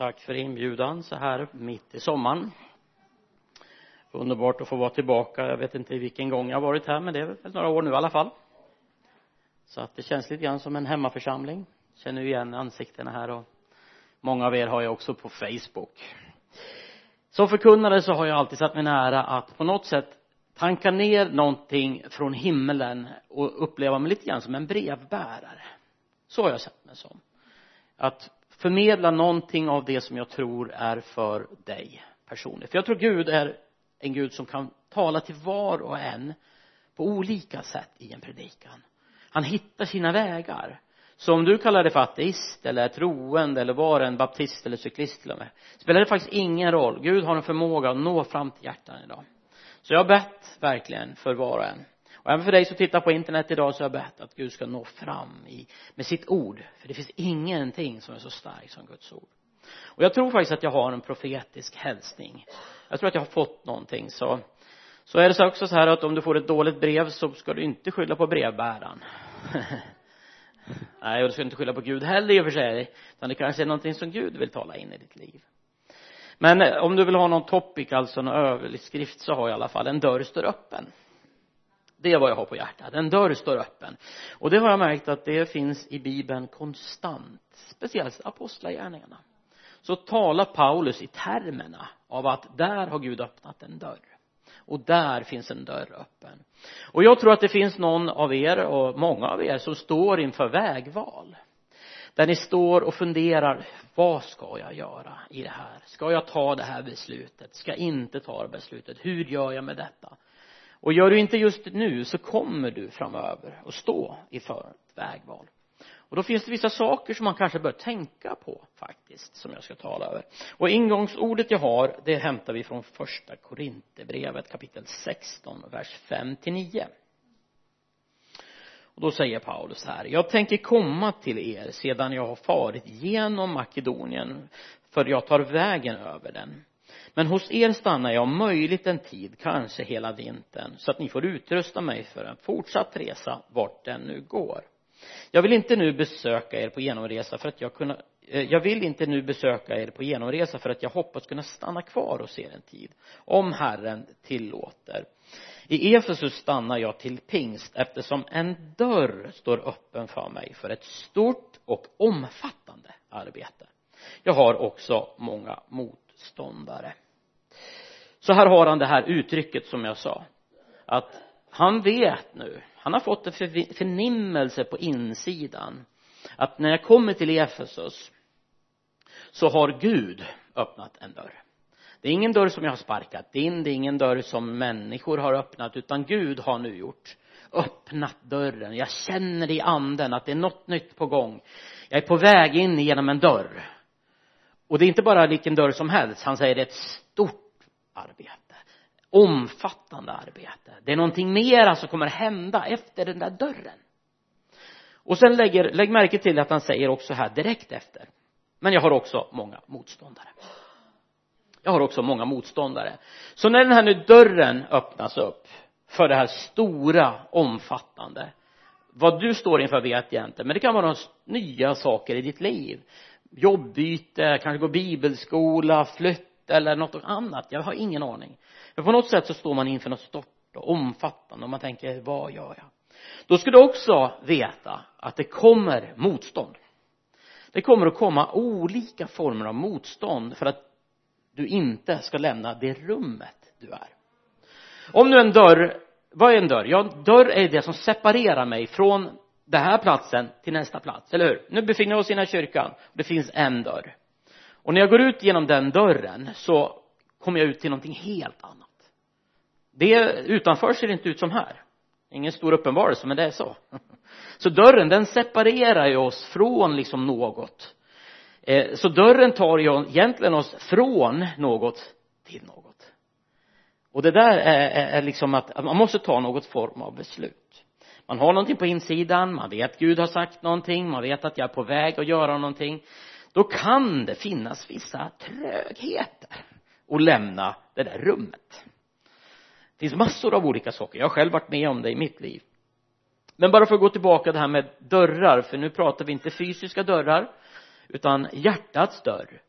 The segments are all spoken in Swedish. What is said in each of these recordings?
tack för inbjudan så här mitt i sommaren. Underbart att få vara tillbaka. Jag vet inte vilken gång jag har varit här men det är väl några år nu i alla fall. Så att det känns lite grann som en hemmaförsamling. Känner igen ansiktena här och många av er har jag också på Facebook. Som förkunnare så har jag alltid satt mig nära att på något sätt tanka ner någonting från himmelen och uppleva mig lite grann som en brevbärare. Så har jag sett mig som. Att förmedla någonting av det som jag tror är för dig personligen för jag tror Gud är en Gud som kan tala till var och en på olika sätt i en predikan. Han hittar sina vägar. Så om du kallar dig för ateist eller troende eller var en baptist eller cyklist till och med spelar det faktiskt ingen roll. Gud har en förmåga att nå fram till hjärtan idag. Så jag har bett verkligen för var och en och även för dig som tittar på internet idag så har jag bett att Gud ska nå fram i, med sitt ord. För det finns ingenting som är så starkt som Guds ord. Och jag tror faktiskt att jag har en profetisk hälsning. Jag tror att jag har fått någonting. Så så är det så också så här att om du får ett dåligt brev så ska du inte skylla på brevbäraren. Nej och du ska inte skylla på Gud heller i och för sig. Utan det kanske är någonting som Gud vill tala in i ditt liv. Men eh, om du vill ha någon topic alltså någon överskrift så har jag i alla fall en dörr står öppen det är vad jag har på hjärtat. En dörr står öppen. Och det har jag märkt att det finns i bibeln konstant. Speciellt apostlagärningarna. Så talar Paulus i termerna av att där har Gud öppnat en dörr. Och där finns en dörr öppen. Och jag tror att det finns någon av er och många av er som står inför vägval. Där ni står och funderar vad ska jag göra i det här? Ska jag ta det här beslutet? Ska jag inte ta det beslutet? Hur gör jag med detta? Och gör du inte just nu så kommer du framöver att stå inför ett vägval. Och då finns det vissa saker som man kanske bör tänka på faktiskt som jag ska tala över. Och ingångsordet jag har det hämtar vi från första Korinthierbrevet kapitel 16 vers 5 till 9 och då säger Paulus här jag tänker komma till er sedan jag har farit genom Makedonien för jag tar vägen över den men hos er stannar jag om möjligt en tid, kanske hela vintern, så att ni får utrusta mig för en fortsatt resa vart den nu går. Jag vill inte nu besöka er på genomresa för att jag kunna eh, jag vill inte nu besöka er på genomresa för att jag hoppas kunna stanna kvar hos er en tid om Herren tillåter i Efesus stannar jag till pingst eftersom en dörr står öppen för mig för ett stort och omfattande arbete jag har också många mot motståndare. Så här har han det här uttrycket som jag sa. Att han vet nu han har fått en förnimmelse på insidan att när jag kommer till Efesus så har Gud öppnat en dörr. Det är ingen dörr som jag har sparkat in det är ingen dörr som människor har öppnat utan Gud har nu gjort öppnat dörren. Jag känner i anden att det är något nytt på gång. Jag är på väg in genom en dörr och det är inte bara vilken dörr som helst. Han säger det är ett stort arbete. Omfattande arbete. Det är någonting mera alltså som kommer hända efter den där dörren. Och sen lägger, lägg märke till att han säger också här direkt efter. Men jag har också många motståndare. Jag har också många motståndare. Så när den här nu dörren öppnas upp för det här stora omfattande vad du står inför vet jag inte. Men det kan vara nya saker i ditt liv jobbbyte, kanske gå bibelskola, flytt eller något annat. Jag har ingen aning. Men på något sätt så står man inför något stort och omfattande och man tänker vad gör jag? Då ska du också veta att det kommer motstånd. Det kommer att komma olika former av motstånd för att du inte ska lämna det rummet du är. Om nu en dörr vad är en dörr? Ja dörr är det som separerar mig från den här platsen till nästa plats, eller hur? Nu befinner vi oss i den här kyrkan. Det finns en dörr. Och när jag går ut genom den dörren så kommer jag ut till någonting helt annat. Det utanför ser det inte ut som här. Ingen stor uppenbarelse men det är så. Så dörren den separerar ju oss från liksom något. Eh, så dörren tar ju egentligen oss från något till något. Och det där är, är liksom att man måste ta något form av beslut man har någonting på insidan man vet Gud har sagt någonting man vet att jag är på väg att göra någonting. Då kan det finnas vissa trögheter att lämna det där rummet. Det finns massor av olika saker. Jag har själv varit med om det i mitt liv. Men bara för att gå tillbaka det här med dörrar för nu pratar vi inte fysiska dörrar utan hjärtats dörr.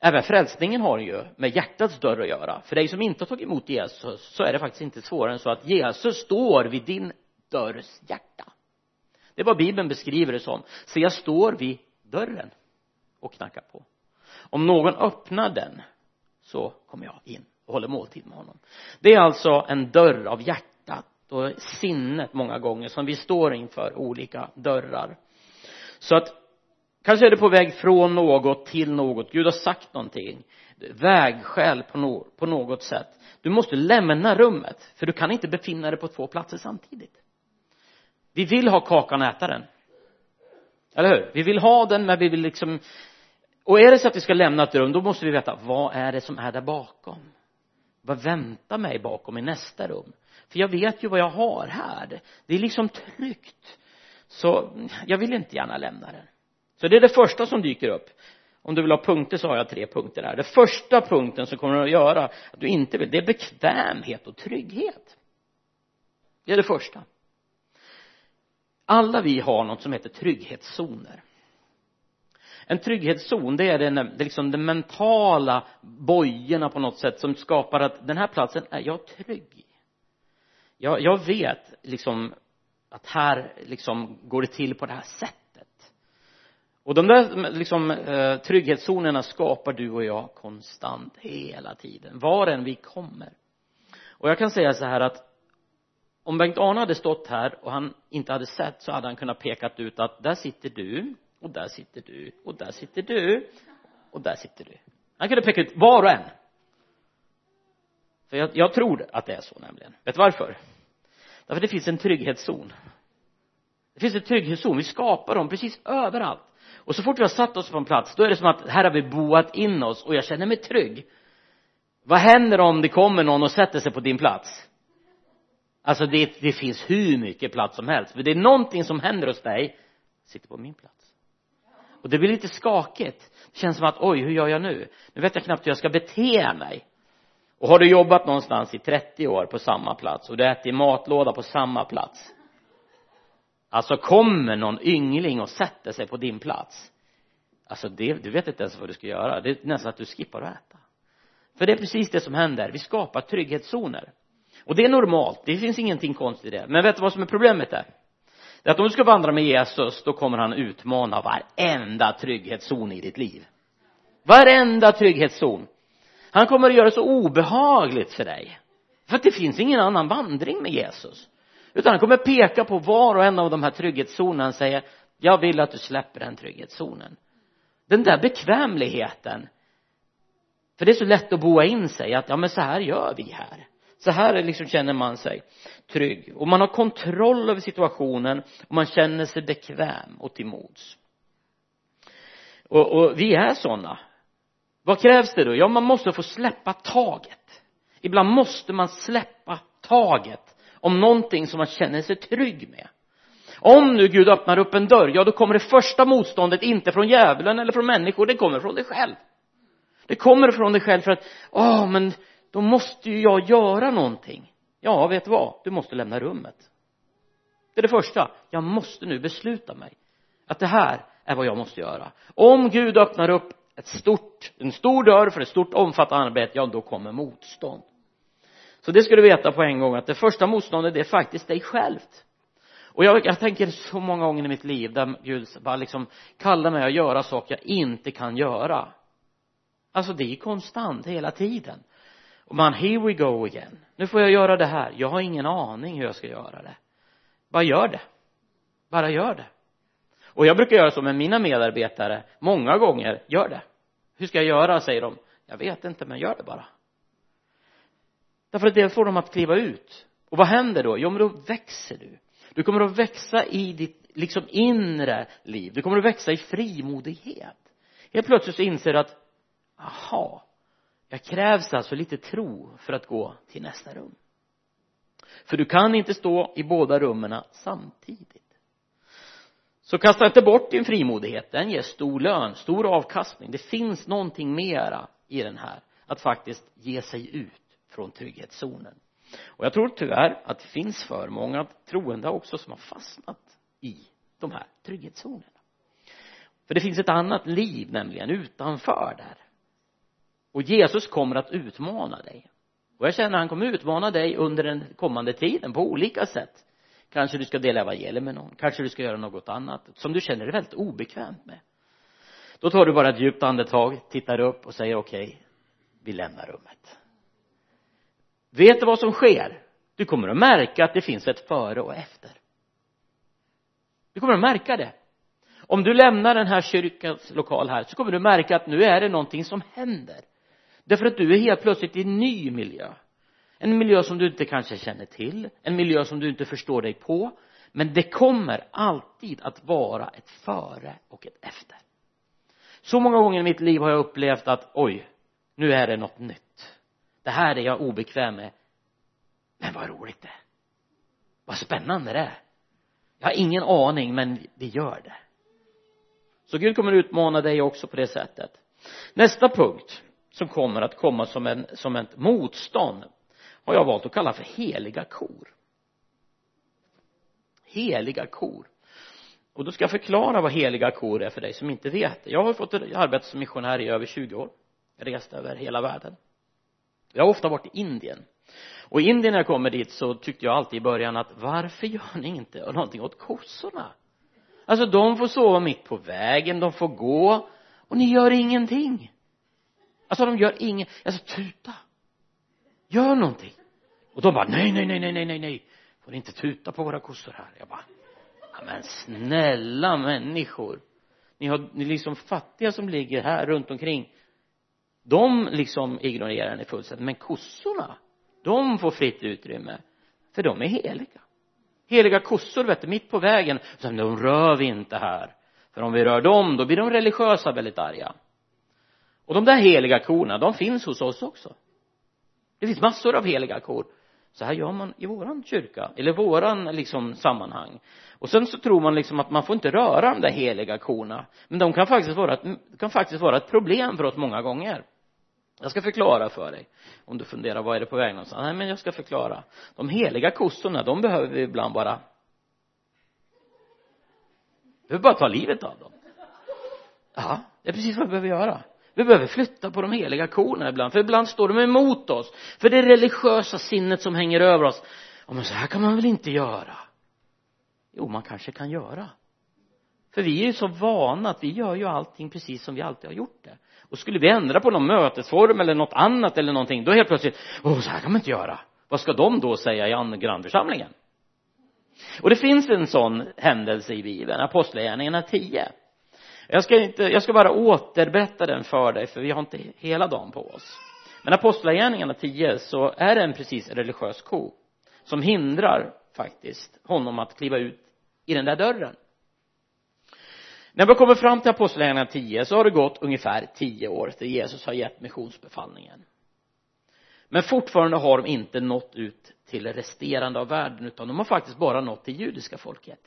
Även frälsningen har ju med hjärtats dörr att göra. För dig som inte har tagit emot Jesus så är det faktiskt inte svårare än så att Jesus står vid din dörrs hjärta. Det är vad bibeln beskriver det som. Så jag står vid dörren och knackar på. Om någon öppnar den så kommer jag in och håller måltid med honom. Det är alltså en dörr av hjärtat och sinnet många gånger som vi står inför olika dörrar. Så att kanske är du på väg från något till något. Gud har sagt någonting. Vägskäl på, no på något sätt. Du måste lämna rummet för du kan inte befinna dig på två platser samtidigt vi vill ha kakan och äta den. Eller hur? Vi vill ha den men vi vill liksom och är det så att vi ska lämna ett rum då måste vi veta vad är det som är där bakom? Vad väntar mig bakom i nästa rum? För jag vet ju vad jag har här. Det är liksom tryggt. Så jag vill inte gärna lämna den. Så det är det första som dyker upp. Om du vill ha punkter så har jag tre punkter här. Den första punkten som kommer att göra att du inte vill det är bekvämhet och trygghet. Det är det första alla vi har något som heter trygghetszoner. En trygghetszon det är den, det liksom de mentala bojorna på något sätt som skapar att den här platsen är jag trygg i. Jag, jag vet liksom att här liksom går det till på det här sättet. Och de där liksom eh, trygghetszonerna skapar du och jag konstant hela tiden var än vi kommer. Och jag kan säga så här att om Bengt-Arne hade stått här och han inte hade sett så hade han kunnat pekat ut att där sitter du och där sitter du och där sitter du och där sitter du. Han kunde peka ut var och en. För jag, jag tror att det är så nämligen. Vet du varför? Därför det finns en trygghetszon. Det finns en trygghetszon. Vi skapar dem precis överallt. Och så fort vi har satt oss på en plats då är det som att här har vi boat in oss och jag känner mig trygg. Vad händer om det kommer någon och sätter sig på din plats? Alltså det, det finns hur mycket plats som helst. För det är någonting som händer hos dig sitter på min plats. Och det blir lite skakigt. Det känns som att oj hur gör jag nu? Nu vet jag knappt hur jag ska bete mig. Och har du jobbat någonstans i 30 år på samma plats och du äter i matlåda på samma plats alltså kommer någon yngling och sätter sig på din plats alltså det, du vet inte ens vad du ska göra. Det är nästan att du skippar att äta. För det är precis det som händer. Vi skapar trygghetszoner och det är normalt. Det finns ingenting konstigt i det. Men vet du vad som är problemet där? det är att om du ska vandra med Jesus då kommer han utmana varenda trygghetszon i ditt liv. Varenda trygghetszon. Han kommer att göra det så obehagligt för dig. För att det finns ingen annan vandring med Jesus. Utan han kommer peka på var och en av de här trygghetszonerna. Och säga jag vill att du släpper den trygghetszonen. Den där bekvämligheten. För det är så lätt att boa in sig att ja men så här gör vi här så här liksom känner man sig trygg. Och man har kontroll över situationen och man känner sig bekväm och till mods. Och, och vi är sådana vad krävs det då? Ja man måste få släppa taget. Ibland måste man släppa taget om någonting som man känner sig trygg med. Om nu Gud öppnar upp en dörr, ja då kommer det första motståndet inte från djävulen eller från människor, det kommer från dig själv. Det kommer från dig själv för att åh men då måste ju jag göra någonting. Ja vet du vad? Du måste lämna rummet. Det är det första. Jag måste nu besluta mig att det här är vad jag måste göra. Om Gud öppnar upp ett stort, en stor dörr för ett stort omfattande arbete, ja då kommer motstånd. Så det ska du veta på en gång att det första motståndet det är faktiskt dig självt. Och jag, jag tänker så många gånger i mitt liv där Gud bara liksom kallar mig att göra saker jag inte kan göra. Alltså det är konstant hela tiden och man, here we go again. Nu får jag göra det här. Jag har ingen aning hur jag ska göra det. Bara gör det. Bara gör det. Och jag brukar göra så med mina medarbetare. Många gånger gör det. Hur ska jag göra säger de. Jag vet inte men gör det bara. Därför att det får dem att kliva ut. Och vad händer då? Jo men då växer du. Du kommer att växa i ditt liksom inre liv. Du kommer att växa i frimodighet. Helt plötsligt så inser du att aha jag krävs alltså lite tro för att gå till nästa rum. För du kan inte stå i båda rummen samtidigt. Så kasta inte bort din frimodighet. Den ger stor lön, stor avkastning. Det finns någonting mera i den här. Att faktiskt ge sig ut från trygghetszonen. Och jag tror tyvärr att det finns för många troende också som har fastnat i de här trygghetszonerna. För det finns ett annat liv nämligen utanför där och Jesus kommer att utmana dig. Och jag känner att han kommer utmana dig under den kommande tiden på olika sätt. Kanske du ska dela evangeliet med någon kanske du ska göra något annat som du känner dig väldigt obekvämt med. Då tar du bara ett djupt andetag tittar upp och säger okej okay, vi lämnar rummet. Vet du vad som sker? Du kommer att märka att det finns ett före och efter. Du kommer att märka det. Om du lämnar den här kyrkans lokal här så kommer du märka att nu är det någonting som händer därför att du är helt plötsligt i en ny miljö. En miljö som du inte kanske känner till. En miljö som du inte förstår dig på. Men det kommer alltid att vara ett före och ett efter. Så många gånger i mitt liv har jag upplevt att oj nu är det något nytt. Det här är jag obekväm med. Men vad roligt det är. Vad spännande det är. Jag har ingen aning men vi gör det. Så Gud kommer utmana dig också på det sättet. Nästa punkt som kommer att komma som en som ett motstånd har jag valt att kalla för heliga kor. Heliga kor. Och då ska jag förklara vad heliga kor är för dig som inte vet det. Jag har fått arbeta som missionär i över 20 år. Jag rest över hela världen. Jag har ofta varit i Indien. Och i Indien när jag kommer dit så tyckte jag alltid i början att varför gör ni inte någonting åt kossorna? Alltså de får sova mitt på vägen de får gå och ni gör ingenting alltså de gör inget alltså tuta. Gör någonting. Och de bara nej nej nej nej nej nej nej. Får inte tuta på våra kossor här? Jag bara ja, men snälla människor. Ni har ni liksom fattiga som ligger här runt omkring. De liksom ignorerar ni fullständigt. Men kossorna de får fritt utrymme. För de är heliga. Heliga kossor vet du mitt på vägen. Så de rör vi inte här. För om vi rör dem då blir de religiösa väldigt arga och de där heliga korna de finns hos oss också. Det finns massor av heliga kor. Så här gör man i våran kyrka eller våran liksom sammanhang. Och sen så tror man liksom att man får inte röra de där heliga korna. Men de kan faktiskt vara ett, kan faktiskt vara ett problem för oss många gånger. Jag ska förklara för dig om du funderar vad är det på väg någonstans? Nej men jag ska förklara. De heliga kossorna de behöver vi ibland bara du behöver bara ta livet av dem. Ja det är precis vad vi behöver göra vi behöver flytta på de heliga korna ibland för ibland står de emot oss. För det religiösa sinnet som hänger över oss. Ja men så här kan man väl inte göra? Jo man kanske kan göra. För vi är ju så vana att vi gör ju allting precis som vi alltid har gjort det. Och skulle vi ändra på någon mötesform eller något annat eller någonting då helt plötsligt åh så här kan man inte göra. Vad ska de då säga i grannförsamlingen? Och det finns en sån händelse i bibeln apostlagärningarna 10 jag ska inte jag ska bara återberätta den för dig för vi har inte hela dagen på oss. Men apostlagärningarna 10 så är det en precis religiös ko som hindrar faktiskt honom att kliva ut i den där dörren. När vi kommer fram till apostlagärningarna 10 så har det gått ungefär 10 år till Jesus har gett missionsbefallningen. Men fortfarande har de inte nått ut till resterande av världen utan de har faktiskt bara nått det judiska folket.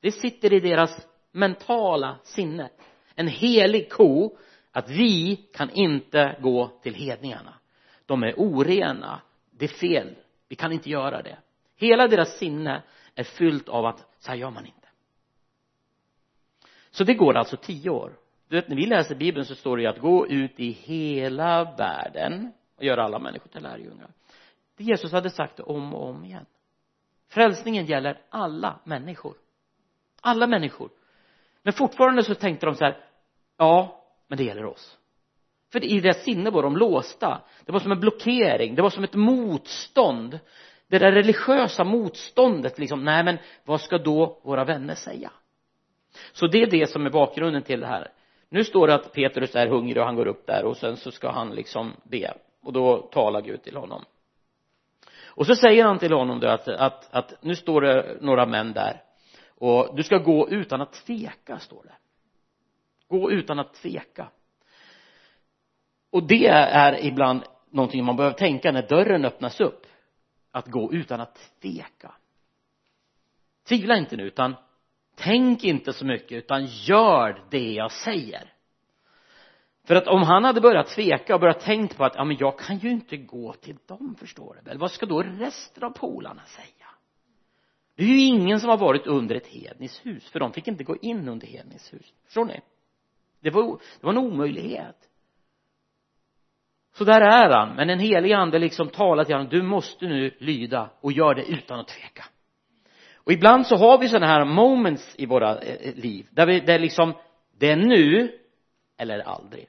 Det sitter i deras mentala sinnet, en helig ko att vi kan inte gå till hedningarna. De är orena. Det är fel. Vi kan inte göra det. Hela deras sinne är fyllt av att så här gör man inte. Så det går alltså tio år. Du vet när vi läser bibeln så står det ju att gå ut i hela världen och göra alla människor till lärjungar. Det Jesus hade sagt det om och om igen. Frälsningen gäller alla människor. Alla människor men fortfarande så tänkte de så här ja men det gäller oss. För i deras sinne var de låsta. Det var som en blockering det var som ett motstånd. Det där religiösa motståndet liksom nej men vad ska då våra vänner säga? Så det är det som är bakgrunden till det här. Nu står det att Petrus är hungrig och han går upp där och sen så ska han liksom be. Och då talar Gud till honom. Och så säger han till honom då att, att, att nu står det några män där och du ska gå utan att tveka står det. Gå utan att tveka. Och det är ibland någonting man behöver tänka när dörren öppnas upp. Att gå utan att tveka. Tvivla inte nu utan tänk inte så mycket utan gör det jag säger. För att om han hade börjat tveka och börjat tänkt på att ja men jag kan ju inte gå till dem förstår du väl? Vad ska då resten av polarna säga? Det är ju ingen som har varit under ett hedniskt hus för de fick inte gå in under hedniskt hus förstår ni? Det var, det var en omöjlighet. Så där är han. Men en helig ande liksom talar till honom du måste nu lyda och gör det utan att tveka. Och ibland så har vi sådana här moments i våra eh, eh, liv där vi, där liksom det är nu eller aldrig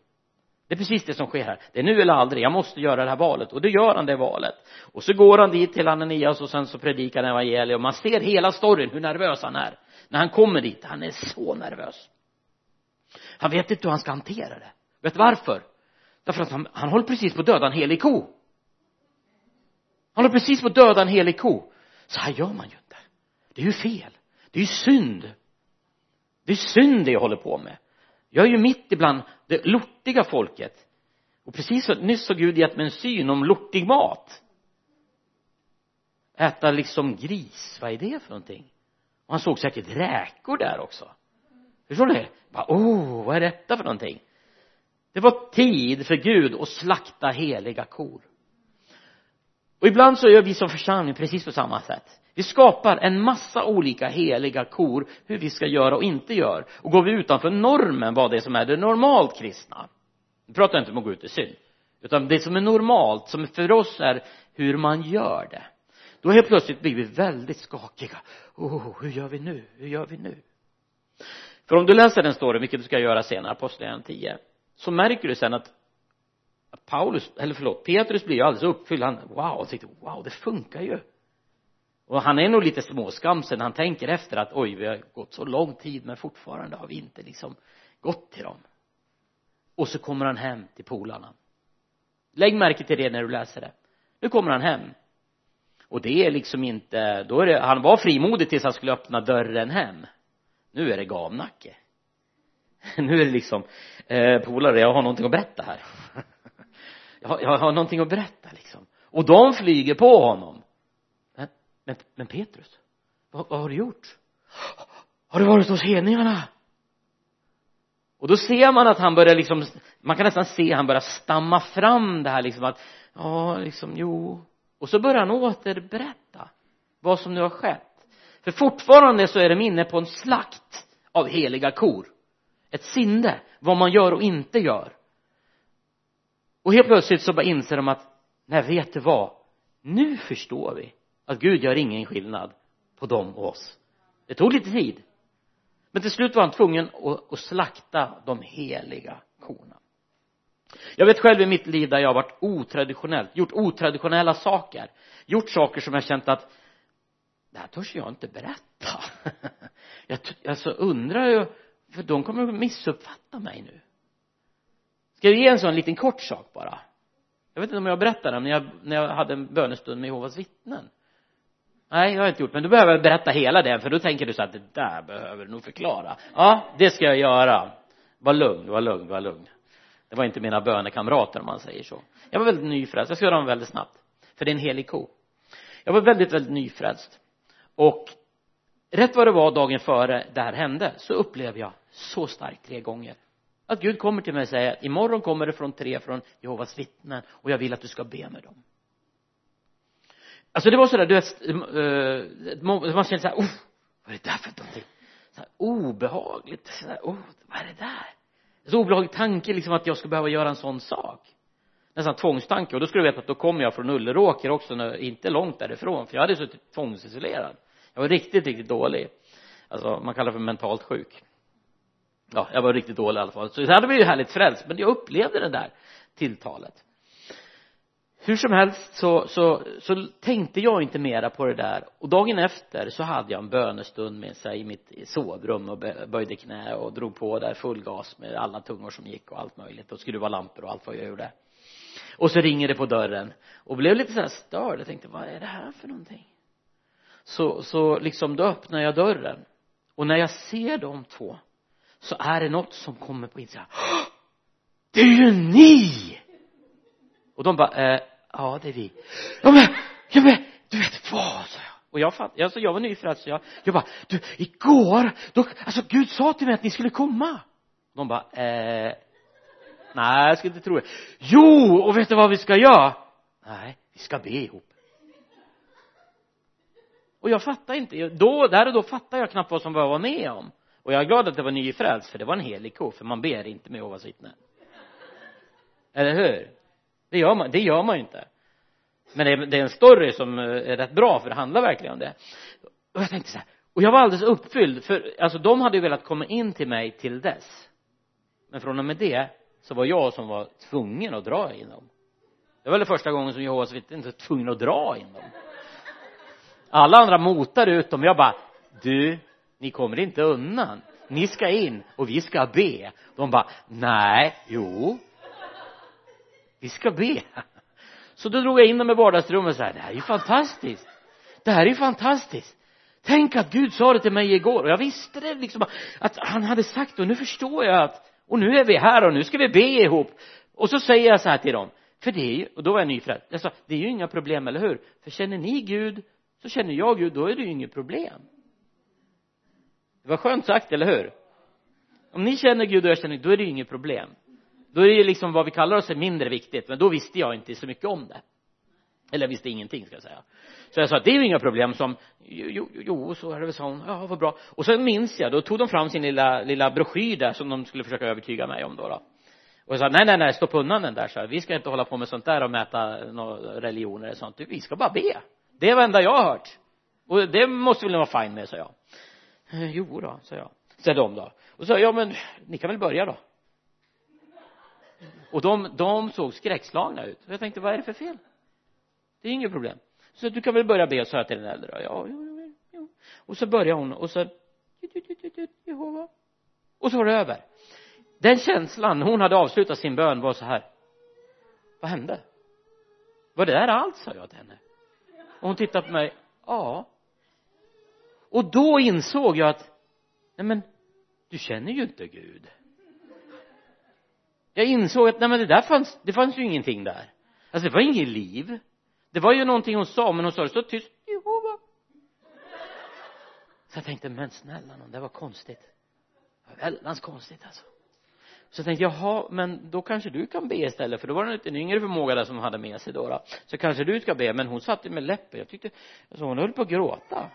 det är precis det som sker här. Det är nu eller aldrig. Jag måste göra det här valet. Och då gör han det valet. Och så går han dit till Ananias och sen så predikar han evangeliet. Och man ser hela storyn hur nervös han är. När han kommer dit han är så nervös. Han vet inte hur han ska hantera det. Vet du varför? Därför att han, han håller precis på att döda en helig ko. Han håller precis på att döda en helig ko. Så här gör man ju inte. Det är ju fel. Det är ju synd. Det är synd det jag håller på med jag är ju mitt ibland det lortiga folket. Och precis så, nyss har Gud gett mig en syn om lortig mat. Äta liksom gris, vad är det för någonting? Och han såg säkert räkor där också. Förstår ni? bara, oh, vad är detta för någonting? Det var tid för Gud att slakta heliga kor. Och ibland så gör vi som församling precis på samma sätt vi skapar en massa olika heliga kor hur vi ska göra och inte gör. Och går vi utanför normen vad det är som är det normalt kristna nu pratar jag inte om att gå ut i synd utan det som är normalt som för oss är hur man gör det då helt plötsligt blir vi väldigt skakiga. Oh, hur gör vi nu? Hur gör vi nu? För om du läser den storyn vilket du ska göra senare apostlagärningarna 10 så märker du sen att Paulus, eller förlåt, Petrus blir ju alldeles uppfylld. Han, wow, tänkte, wow, det funkar ju och han är nog lite småskamsen han tänker efter att oj vi har gått så lång tid men fortfarande har vi inte liksom gått till dem. Och så kommer han hem till polarna. Lägg märke till det när du läser det. Nu kommer han hem. Och det är liksom inte då är det han var frimodig tills han skulle öppna dörren hem. Nu är det gamnacke. Nu är det liksom eh, polare jag har någonting att berätta här. Jag har, jag har någonting att berätta liksom. Och de flyger på honom men, men Petrus, vad, vad har du gjort? Har du varit hos hedningarna? Och då ser man att han börjar liksom, man kan nästan se han börjar stamma fram det här liksom att, ja, liksom, jo. Och så börjar han återberätta vad som nu har skett. För fortfarande så är de inne på en slakt av heliga kor. Ett sinne, vad man gör och inte gör. Och helt plötsligt så bara inser de att, nej vet du vad, nu förstår vi att Gud gör ingen skillnad på dem och oss. Det tog lite tid. Men till slut var han tvungen att, att slakta de heliga korna. Jag vet själv i mitt liv där jag har varit otraditionellt, gjort otraditionella saker. Gjort saker som jag känt att det här törs jag inte berätta. Jag alltså undrar ju för de kommer att missuppfatta mig nu. Ska jag ge en sån liten kort sak bara? Jag vet inte om jag berättade när jag, när jag hade en bönestund med Jehovas vittnen nej jag har inte gjort men då behöver jag berätta hela det för då tänker du så att det där behöver du nog förklara. Ja det ska jag göra. Var lugn var lugn var lugn. Det var inte mina bönekamrater om man säger så. Jag var väldigt nyfrälst. Jag ska göra dem väldigt snabbt. För det är en helig ko. Jag var väldigt väldigt nyfrälst. Och rätt vad det var dagen före det här hände så upplevde jag så starkt tre gånger. Att Gud kommer till mig och säger imorgon kommer det från tre från Jehovas vittnen och jag vill att du ska be med dem alltså det var sådär du vet uh, man kände såhär oh vad är det där för någonting? Så här, obehagligt så här, oh vad är det där? Så obehaglig tanke liksom att jag ska behöva göra en sån sak. Nästan tvångstanke och då skulle du veta att då kommer jag från Ulleråker också när, inte långt därifrån för jag hade suttit tvångsisolerad. Jag var riktigt riktigt dålig. Alltså man kallar det för mentalt sjuk. Ja jag var riktigt dålig i alla fall. Så det hade blivit härligt frälst men jag upplevde det där tilltalet hur som helst så, så, så tänkte jag inte mera på det där. Och dagen efter så hade jag en bönestund med sig i mitt sovrum och böjde knä och drog på där full gas med alla tungor som gick och allt möjligt och skruva lampor och allt vad jag gjorde. Och så ringer det på dörren och blev lite sådär störd. Jag tänkte vad är det här för någonting? Så, så liksom då öppnar jag dörren och när jag ser de två så är det något som kommer på insidan. Det är ju ni! Och de bara eh, ja det är vi. Ja men, ja men du vet vad sa jag. Och jag fatt, alltså jag var nyfrälst så jag, jag bara du igår då, alltså Gud sa till mig att ni skulle komma. De bara eh, nej jag skulle inte tro det. Jo och vet du vad vi ska göra? Nej vi ska be ihop. Och jag fattar inte då, där och då fattar jag knappt vad som var med om. Och jag är glad att det var nyfrälst för det var en helig ko för man ber inte med Jehovas vittnen eller hur det gör man det gör man ju inte. Men det är, det är en story som eh, är rätt bra för det handlar verkligen om det. Och jag tänkte så här och jag var alldeles uppfylld för alltså de hade ju velat komma in till mig till dess. Men från och med det så var jag som var tvungen att dra in dem. Det var väl första gången som Jehovas vittnen inte var tvungen att dra in dem. Alla andra motar ut dem. Jag bara du ni kommer inte undan. Ni ska in och vi ska be. De bara nej jo vi ska be. Så då drog jag in dem i vardagsrummet och sa det här är ju fantastiskt. Det här är ju fantastiskt. Tänk att Gud sa det till mig igår. Och jag visste det liksom att han hade sagt det. Och nu förstår jag att och nu är vi här och nu ska vi be ihop. Och så säger jag så här till dem för det är ju, och då var jag nyfrälst. Jag sa det är ju inga problem, eller hur? För känner ni Gud så känner jag Gud, då är det ju inget problem. Det var skönt sagt, eller hur? Om ni känner Gud och jag känner då är det ju inget problem då är det ju liksom vad vi kallar oss är mindre viktigt men då visste jag inte så mycket om det. Eller jag visste ingenting ska jag säga. Så jag sa att det är ju inga problem som jo, jo, jo så är det väl sa hon. Ja vad bra. Och sen minns jag då tog de fram sin lilla lilla broschyr där som de skulle försöka övertyga mig om då, då. och jag sa nej nej nej stopp undan den där så vi ska inte hålla på med sånt där och mäta några religioner eller sånt. Vi ska bara be. Det är det enda jag har hört. Och det måste väl vara fine med sa jag. Eh, jo då sa jag. Sa de då och sa ja men ni kan väl börja då och de, de såg skräckslagna ut. Och jag tänkte vad är det för fel? Det är inget problem. Så du kan väl börja be sa jag till den äldre. Ja jo, jo, jo. och så började hon och så Jehova. Och så var det över. Den känslan hon hade avslutat sin bön var så här. Vad hände? Var det där allt sa jag till henne. Och hon tittade på mig. Ja. Och då insåg jag att nej men du känner ju inte Gud jag insåg att nej men det där fanns det fanns ju ingenting där. Alltså det var inget liv. Det var ju någonting hon sa men hon sa det så tyst Jehova. Så jag tänkte men snälla någon det var konstigt. Det var väldans konstigt alltså. Så jag tänkte jaha men då kanske du kan be istället. För då var det en yngre förmåga där som hon hade med sig då, då. så kanske du ska be. Men hon satte med läppen. Jag tyckte alltså hon höll på att gråta.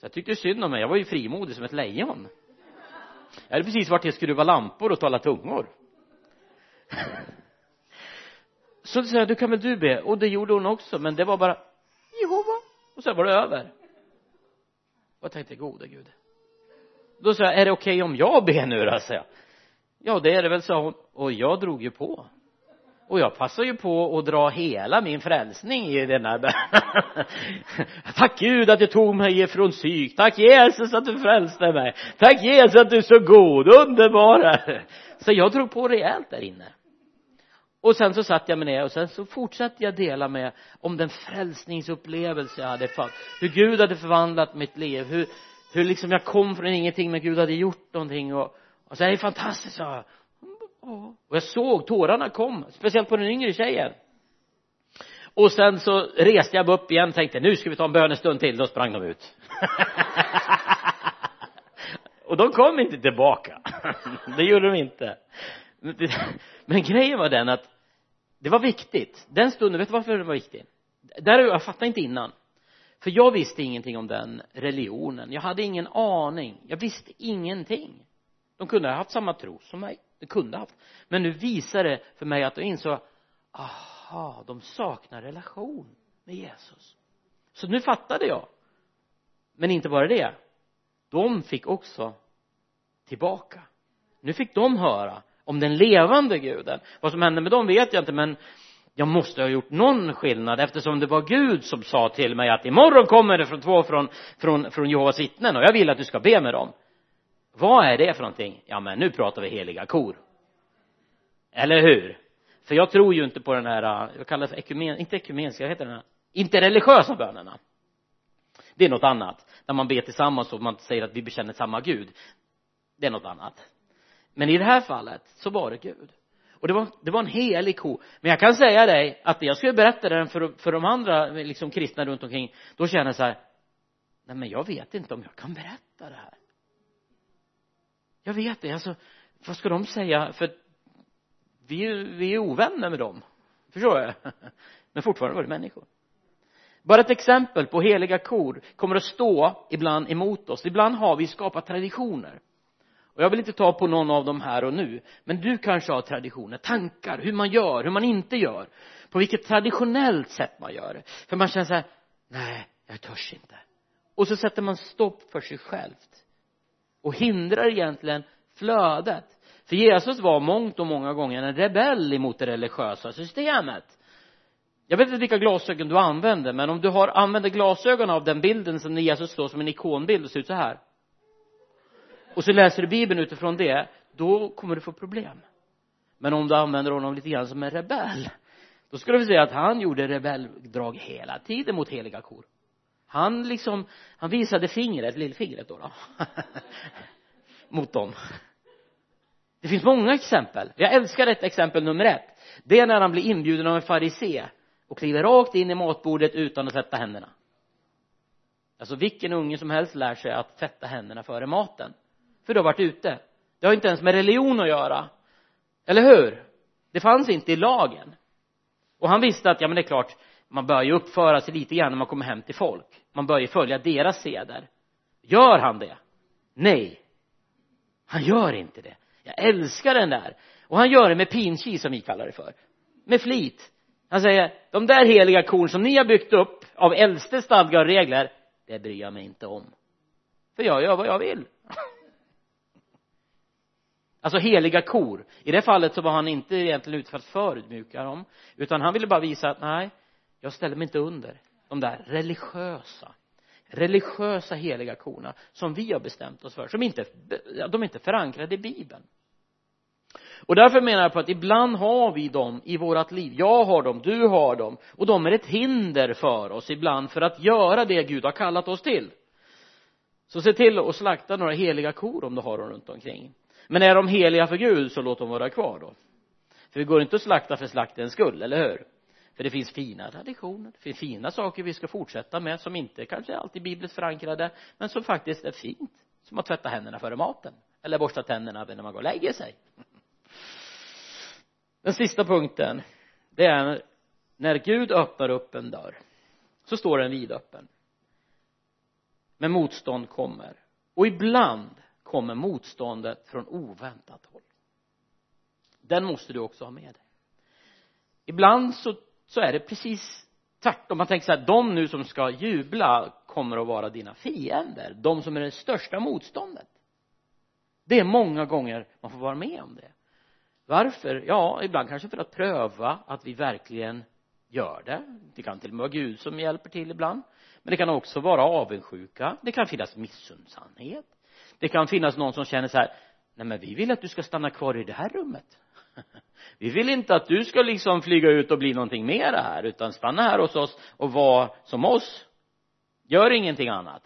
Så jag tyckte synd om mig. Jag var ju frimodig som ett lejon. Jag hade precis varit till skruva lampor och tala tungor. Så sa jag, du kan väl du be? Och det gjorde hon också, men det var bara Jehova. Och sen var det över. Och jag tänkte, gode gud. Då sa jag, är det okej okay om jag ber nu då? sa jag. Ja, det är det väl, sa hon. Och jag drog ju på. Och jag passar ju på att dra hela min frälsning i den här. Tack Gud att du tog mig ifrån psyk. Tack Jesus att du frälste mig. Tack Jesus att du är så god, underbar Så jag drog på rejält där inne och sen så satt jag med det och sen så fortsatte jag dela med om den frälsningsupplevelse jag hade fått. Hur Gud hade förvandlat mitt liv. Hur hur liksom jag kom från ingenting men Gud hade gjort någonting. Och, och så är det fantastiskt sa jag. Och jag såg tårarna kom speciellt på den yngre tjejen. Och sen så reste jag mig upp igen och tänkte nu ska vi ta en bönestund till. Då sprang de ut. Och de kom inte tillbaka. Det gjorde de inte men grejen var den att det var viktigt. Den stunden, vet du varför det var viktigt? Där jag fattade inte innan. För jag visste ingenting om den religionen. Jag hade ingen aning. Jag visste ingenting. De kunde ha haft samma tro som mig. De kunde ha haft. Men nu visade det för mig att jag insåg aha de saknar relation med Jesus. Så nu fattade jag. Men inte bara det. De fick också tillbaka. Nu fick de höra om den levande guden. Vad som hände med dem vet jag inte men jag måste ha gjort någon skillnad eftersom det var Gud som sa till mig att imorgon kommer det från två från, från, från Jehovas vittnen och jag vill att du ska be med dem. Vad är det för någonting? Ja men nu pratar vi heliga kor. Eller hur? För jag tror ju inte på den här jag kallar det? För ekumen, inte ekumeniska, vad heter den här? Inte religiösa bönerna. Det är något annat. När man ber tillsammans och man säger att vi bekänner samma Gud. Det är något annat men i det här fallet så var det Gud. Och det var, det var en helig ko. Men jag kan säga dig att jag skulle berätta den för, för de andra liksom kristna runt omkring. Då känner jag så här nej men jag vet inte om jag kan berätta det här. Jag vet det alltså vad ska de säga? För vi är, vi är ovänner med dem. Förstår jag men fortfarande var det människor. Bara ett exempel på heliga kor kommer att stå ibland emot oss. Ibland har vi skapat traditioner och jag vill inte ta på någon av dem här och nu men du kanske har traditioner, tankar, hur man gör, hur man inte gör på vilket traditionellt sätt man gör det. För man känner så här nej jag törs inte. Och så sätter man stopp för sig självt och hindrar egentligen flödet. För Jesus var mångt och många gånger en rebell emot det religiösa systemet. Jag vet inte vilka glasögon du använder men om du har använder glasögon av den bilden som Jesus står som en ikonbild och ser ut så här och så läser du bibeln utifrån det då kommer du få problem. Men om du använder honom lite grann som en rebell då skulle vi säga att han gjorde rebelldrag hela tiden mot heliga kor. Han liksom han visade fingret, lillfingret då, då. mot dem. Det finns många exempel. Jag älskar ett exempel nummer ett. Det är när han blir inbjuden av en farisé och kliver rakt in i matbordet utan att tvätta händerna. Alltså vilken unge som helst lär sig att tvätta händerna före maten för du har varit ute. Det har inte ens med religion att göra. Eller hur? Det fanns inte i lagen. Och han visste att ja men det är klart man bör ju uppföra sig lite grann när man kommer hem till folk. Man bör ju följa deras seder. Gör han det? Nej. Han gör inte det. Jag älskar den där. Och han gör det med pinchi som vi kallar det för. Med flit. Han säger de där heliga korn som ni har byggt upp av äldste stadgar och regler det bryr jag mig inte om. För jag gör vad jag vill alltså heliga kor. I det fallet så var han inte egentligen ute för att förödmjuka dem utan han ville bara visa att nej jag ställer mig inte under de där religiösa religiösa heliga korna som vi har bestämt oss för som inte de är inte förankrade i bibeln. Och därför menar jag på att ibland har vi dem i vårat liv. Jag har dem, du har dem och de är ett hinder för oss ibland för att göra det Gud har kallat oss till. Så se till att slakta några heliga kor om du har dem runt omkring men är de heliga för Gud så låt dem vara kvar då. För det går inte att slakta för slaktens skull, eller hur? För det finns fina traditioner det finns fina saker vi ska fortsätta med som inte kanske är alltid bibliskt förankrade men som faktiskt är fint som att tvätta händerna före maten eller borsta tänderna när man går och lägger sig. Den sista punkten det är när Gud öppnar upp en dörr så står den vidöppen. Men motstånd kommer. Och ibland kommer motståndet från oväntat håll. Den måste du också ha med dig. Ibland så så är det precis tvärtom. Man tänker så här de nu som ska jubla kommer att vara dina fiender. De som är det största motståndet. Det är många gånger man får vara med om det. Varför? Ja ibland kanske för att pröva att vi verkligen gör det. Det kan till och med vara Gud som hjälper till ibland. Men det kan också vara avundsjuka. Det kan finnas missundsamhet det kan finnas någon som känner så här nej men vi vill att du ska stanna kvar i det här rummet. Vi vill inte att du ska liksom flyga ut och bli någonting mer här utan stanna här hos oss och vara som oss. Gör ingenting annat.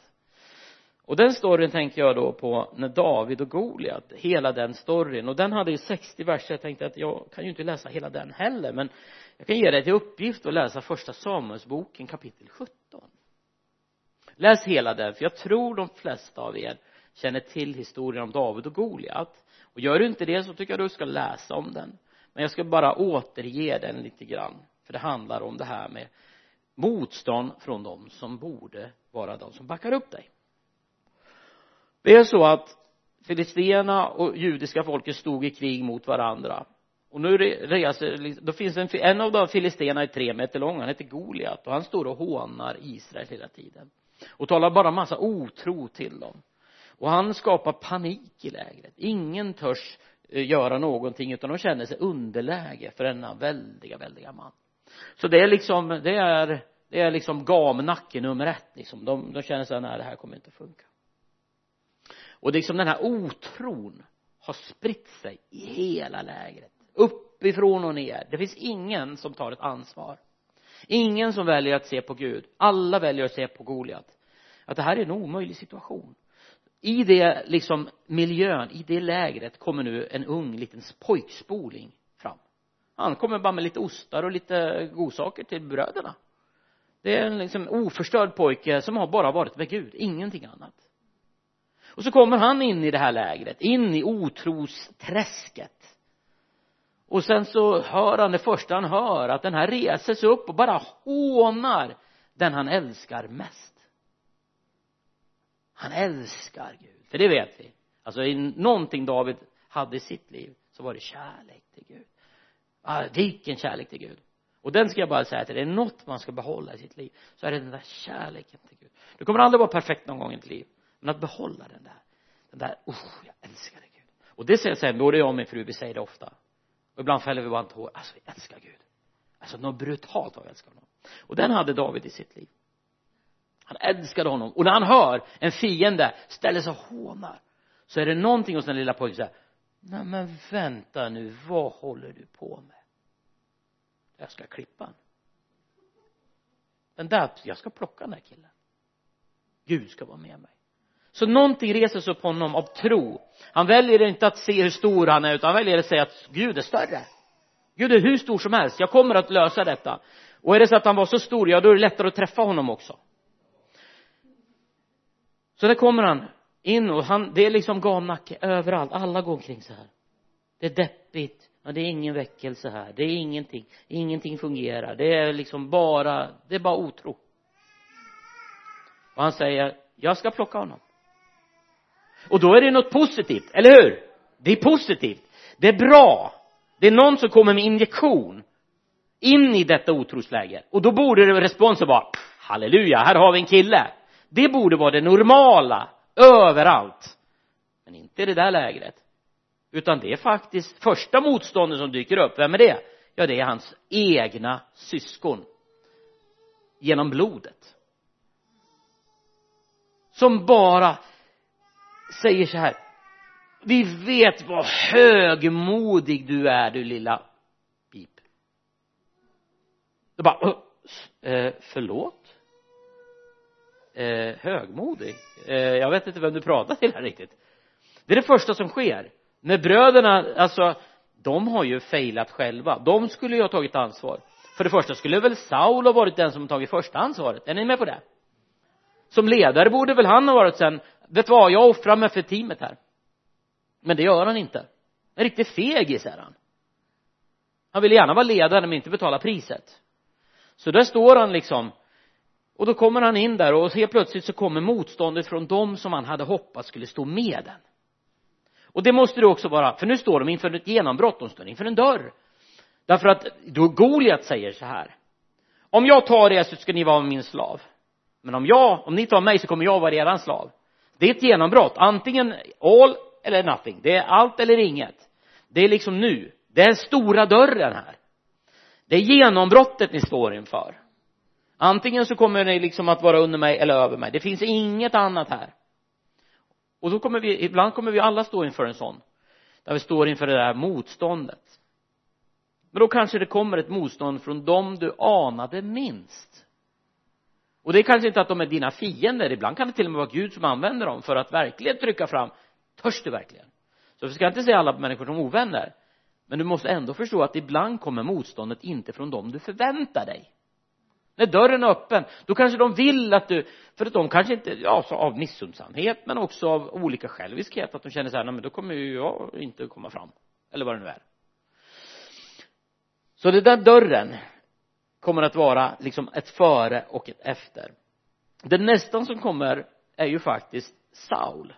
Och den storyn tänkte jag då på när David och Goliat hela den storyn. Och den hade ju 60 verser. Jag tänkte att jag kan ju inte läsa hela den heller men jag kan ge dig till uppgift att läsa första Samuelsboken kapitel 17 läs hela den för jag tror de flesta av er känner till historien om David och Goliat. Och gör du inte det så tycker jag du ska läsa om den. Men jag ska bara återge den lite grann. För det handlar om det här med motstånd från de som borde vara de som backar upp dig. Det är så att filisterna och judiska folket stod i krig mot varandra. Och nu reser, då finns en, en av de filisterna är tre meter lång, han heter Goliat och han står och hånar Israel hela tiden. Och talar bara massa otro till dem och han skapar panik i lägret. Ingen törs eh, göra någonting utan de känner sig underläge för denna väldiga väldiga man. Så det är liksom det är det är liksom gamnacke nummer ett liksom. De, de känner så här nej det här kommer inte att funka. Och liksom den här otron har spritt sig i hela lägret uppifrån och ner. Det finns ingen som tar ett ansvar. Ingen som väljer att se på Gud. Alla väljer att se på Goliat. Att det här är en omöjlig situation i det liksom miljön, i det lägret kommer nu en ung liten pojkspoling fram. Han kommer bara med lite ostar och lite godsaker till bröderna. Det är en liksom oförstörd pojke som har bara varit med Gud, ingenting annat. Och så kommer han in i det här lägret, in i otrosträsket. Och sen så hör han det första han hör att den här reser sig upp och bara hånar den han älskar mest han älskar Gud. För det vet vi. Alltså i någonting David hade i sitt liv så var det kärlek till Gud. Ah, vilken kärlek till Gud. Och den ska jag bara säga till dig, är det något man ska behålla i sitt liv så är det den där kärleken till Gud. Du kommer aldrig vara perfekt någon gång i ditt liv men att behålla den där den där, oh, jag älskar dig Gud. Och det säger jag sen både jag och min fru, vi säger det ofta. Och ibland fäller vi bara en tår, alltså vi älskar Gud. Alltså något brutalt har vi älskar honom. Och den hade David i sitt liv han älskade honom. Och när han hör en fiende ställer sig och hånar så är det någonting hos den lilla pojken så här nej men vänta nu vad håller du på med? Jag ska klippa den den där, jag ska plocka den där killen. Gud ska vara med mig. Så någonting reser sig upp honom av tro. Han väljer inte att se hur stor han är utan han väljer att säga att Gud är större. Gud är hur stor som helst. Jag kommer att lösa detta. Och är det så att han var så stor ja då är det lättare att träffa honom också så där kommer han in och han, det är liksom gamnacke överallt. Alla går omkring så här. Det är deppigt. Ja, det är ingen väckelse här. Det är ingenting. Ingenting fungerar. Det är liksom bara det är bara otro. Och han säger jag ska plocka honom. Och då är det något positivt, eller hur? Det är positivt. Det är bra. Det är någon som kommer med injektion in i detta otrosläge och då borde responsen vara halleluja, här har vi en kille det borde vara det normala överallt. Men inte i det där lägret. Utan det är faktiskt första motståndet som dyker upp. Vem är det? Ja det är hans egna syskon. Genom blodet. Som bara säger så här. Vi vet vad högmodig du är du lilla pip. Då bara eh, förlåt? Eh, högmodig. Eh, jag vet inte vem du pratar till här riktigt. Det är det första som sker. När bröderna alltså de har ju failat själva. De skulle ju ha tagit ansvar. För det första skulle väl Saul ha varit den som tagit första ansvaret? Är ni med på det? Som ledare borde väl han ha varit sen vet du vad jag offrar mig för teamet här. Men det gör han inte. En riktig fegis är han. Han vill gärna vara ledare men inte betala priset. Så där står han liksom och då kommer han in där och helt plötsligt så kommer motståndet från dem som han hade hoppats skulle stå med den. Och det måste det också vara för nu står de inför ett genombrott de står inför en dörr. Därför att då Goliat säger så här om jag tar er så ska ni vara min slav. Men om jag, om ni tar mig så kommer jag vara eran slav. Det är ett genombrott antingen all eller nothing. Det är allt eller inget. Det är liksom nu. Det är den stora dörren här. Det är genombrottet ni står inför antingen så kommer ni liksom att vara under mig eller över mig. Det finns inget annat här. Och då kommer vi ibland kommer vi alla stå inför en sån. Där vi står inför det där motståndet. Men då kanske det kommer ett motstånd från dem du anade minst. Och det är kanske inte att de är dina fiender. Ibland kan det till och med vara Gud som använder dem för att verkligen trycka fram törs du verkligen? Så vi ska inte se alla människor som ovänner. Men du måste ändå förstå att ibland kommer motståndet inte från dem du förväntar dig när dörren är öppen då kanske de vill att du för att de kanske inte ja så av missundsamhet men också av olika själviskhet att de känner så här nej men då kommer ju jag inte komma fram. Eller vad det nu är. Så den där dörren kommer att vara liksom ett före och ett efter. Det nästan som kommer är ju faktiskt Saul.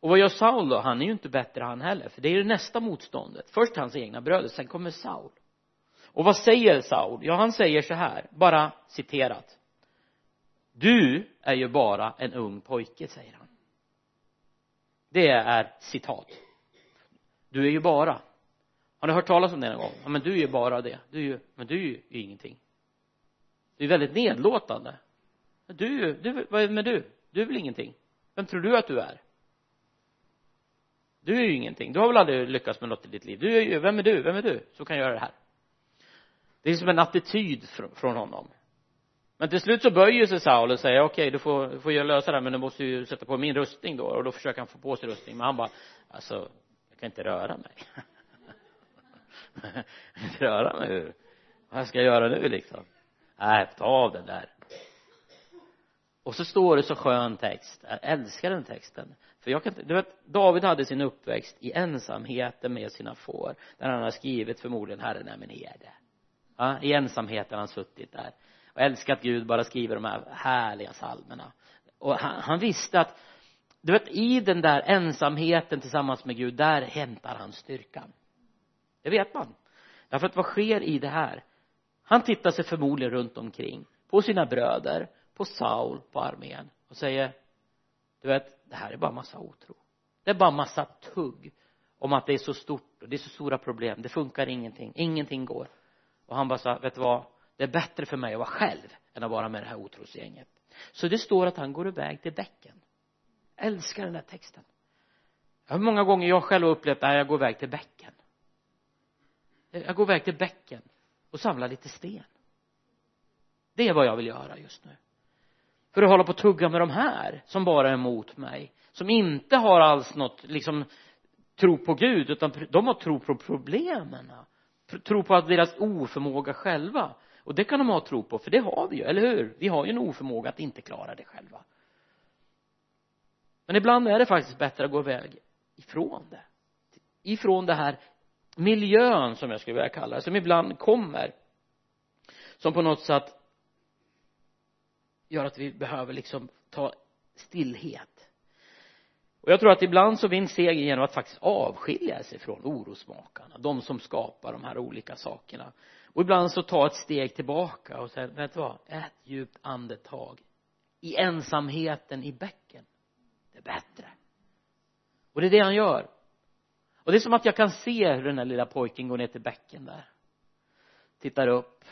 Och vad gör Saul då? Han är ju inte bättre han heller för det är ju nästa motståndet. Först hans egna bröder sen kommer Saul och vad säger Saul? Ja han säger så här bara citerat. Du är ju bara en ung pojke säger han. Det är citat. Du är ju bara. Har ni hört talas om det någon gång? Ja men du är ju bara det. Du är ju men du är ju ingenting. Det är väldigt nedlåtande. Du, du, vad är med du? Du är väl ingenting? Vem tror du att du är? Du är ju ingenting. Du har väl aldrig lyckats med något i ditt liv? Du är ju, vem är du, vem är du? Som kan göra det här det är som en attityd från honom. Men till slut så böjer sig Saul och säger okej okay, du får, du får lösa det här men du måste ju sätta på min rustning då. Och då försöker han få på sig rustning men han bara alltså jag kan inte röra mig. Jag kan inte röra mig hur? Vad ska jag göra nu liksom? Nej ta av den där. Och så står det så skön text. Jag älskar den texten. För jag kan inte, du vet David hade sin uppväxt i ensamheten med sina får där han har skrivit förmodligen Herren är min herde ja, i ensamheten har han suttit där. Och älskat Gud bara skriver de här härliga psalmerna och han, han visste att du vet i den där ensamheten tillsammans med Gud där hämtar han styrkan. Det vet man. Därför att vad sker i det här? Han tittar sig förmodligen runt omkring på sina bröder på Saul på armén och säger du vet det här är bara massa otro. Det är bara massa tugg om att det är så stort och det är så stora problem. Det funkar ingenting. Ingenting går och han bara sa vet du vad? Det är bättre för mig att vara själv än att vara med det här otrosgänget så det står att han går iväg till bäcken. Jag älskar den där texten. Hur många gånger jag själv har upplevt att jag går iväg till bäcken. Jag går iväg till bäcken och samlar lite sten. Det är vad jag vill göra just nu. För att hålla på och tugga med de här som bara är emot mig som inte har alls något liksom tro på Gud utan de har tro på problemen tro på att deras oförmåga själva och det kan de ha tro på för det har vi ju, eller hur? Vi har ju en oförmåga att inte klara det själva. Men ibland är det faktiskt bättre att gå iväg ifrån det. Ifrån det här miljön som jag skulle vilja kalla det som ibland kommer som på något sätt gör att vi behöver liksom ta stillhet och jag tror att ibland så vinns seger genom att faktiskt avskilja sig från orosmakarna de som skapar de här olika sakerna. Och ibland så ta ett steg tillbaka och säga vet du vad? Ett djupt andetag. I ensamheten i bäcken. Det är bättre. Och det är det han gör. Och det är som att jag kan se hur den här lilla pojken går ner till bäcken där. Tittar upp.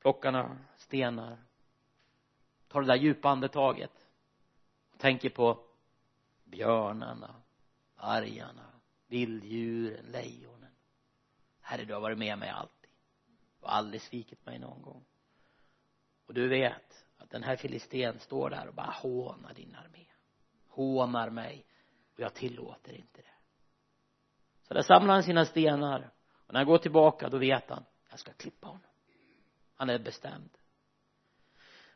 Plockar några stenar. Tar det där djupa andetaget. Och tänker på björnarna vargarna vilddjuren lejonen. Herre du har varit med mig alltid. Du har aldrig svikit mig någon gång. Och du vet att den här filisten står där och bara hånar din armé. Hånar mig och jag tillåter inte det. Så där samlar han sina stenar. Och när han går tillbaka då vet han jag ska klippa honom. Han är bestämd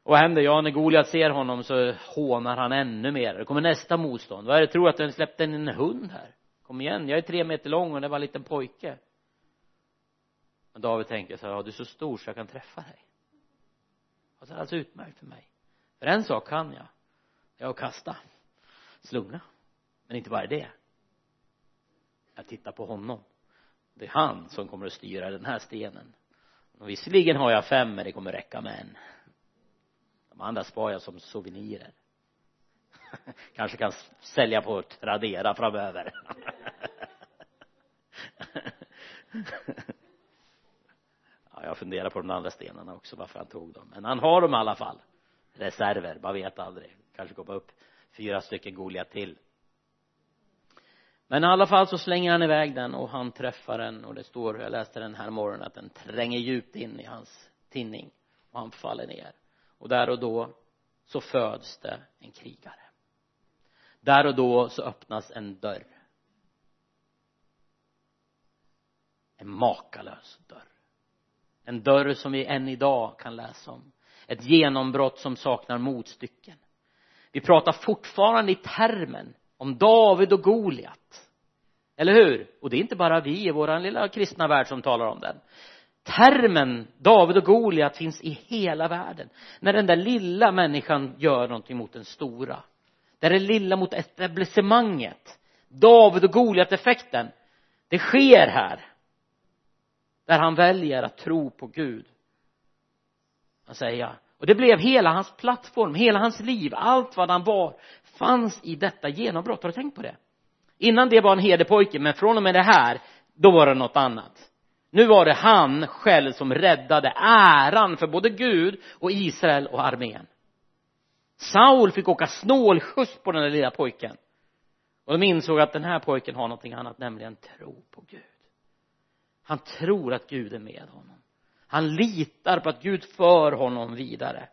och vad händer? Ja, när Goliat ser honom så hånar han ännu mer. Det kommer nästa motstånd. Vad är det? Tror att den släppte in en hund här? Kom igen, jag är tre meter lång och det var en liten pojke. Men David tänker så här, ja, du är så stor så jag kan träffa dig. Och så är det alltså utmärkt för mig. För en sak kan jag. Jag är att kasta. Slunga. Men inte bara det. Jag tittar på honom. Det är han som kommer att styra den här stenen. Och visserligen har jag fem, men det kommer räcka med en de andra sparar jag som souvenirer. Kanske kan sälja på Tradera framöver. Ja, jag funderar på de andra stenarna också varför han tog dem. Men han har dem i alla fall. Reserver, man vet aldrig. Kanske kommer upp fyra stycken Goliat till. Men i alla fall så slänger han iväg den och han träffar den och det står, jag läste den här morgonen att den tränger djupt in i hans tinning och han faller ner och där och då så föds det en krigare. Där och då så öppnas en dörr. En makalös dörr. En dörr som vi än idag kan läsa om. Ett genombrott som saknar motstycken. Vi pratar fortfarande i termen om David och Goliat. Eller hur? Och det är inte bara vi i vår lilla kristna värld som talar om den termen David och Goliat finns i hela världen. När den där lilla människan gör någonting mot den stora. Där det lilla mot etablissemanget. David och Goliat effekten det sker här. Där han väljer att tro på Gud. Han säger och det blev hela hans plattform, hela hans liv, allt vad han var fanns i detta genombrott, har du tänkt på det? innan det var en herdepojke, men från och med det här då var det något annat nu var det han själv som räddade äran för både Gud och Israel och armén. Saul fick åka snålskjuts på den där lilla pojken. Och de insåg att den här pojken har någonting annat nämligen tro på Gud. Han tror att Gud är med honom. Han litar på att Gud för honom vidare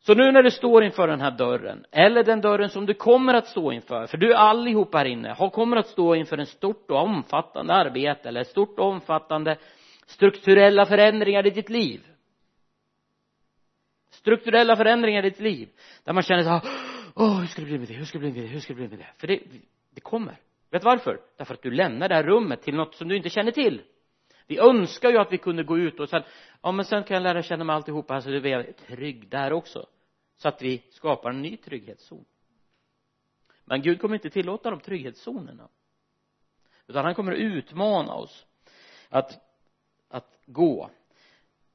så nu när du står inför den här dörren eller den dörren som du kommer att stå inför för du allihop här inne har kommer att stå inför en stort och omfattande arbete eller ett stort och omfattande strukturella förändringar i ditt liv. Strukturella förändringar i ditt liv där man känner så här åh hur ska det bli med det? Hur ska det bli med det? Hur ska det bli med det? För det det kommer. Vet du varför? Därför att du lämnar det här rummet till något som du inte känner till vi önskar ju att vi kunde gå ut och sen ja men sen kan jag lära känna mig alltihopa så det är trygg där också. Så att vi skapar en ny trygghetszon. Men Gud kommer inte tillåta de trygghetszonerna. Utan han kommer att utmana oss att att gå.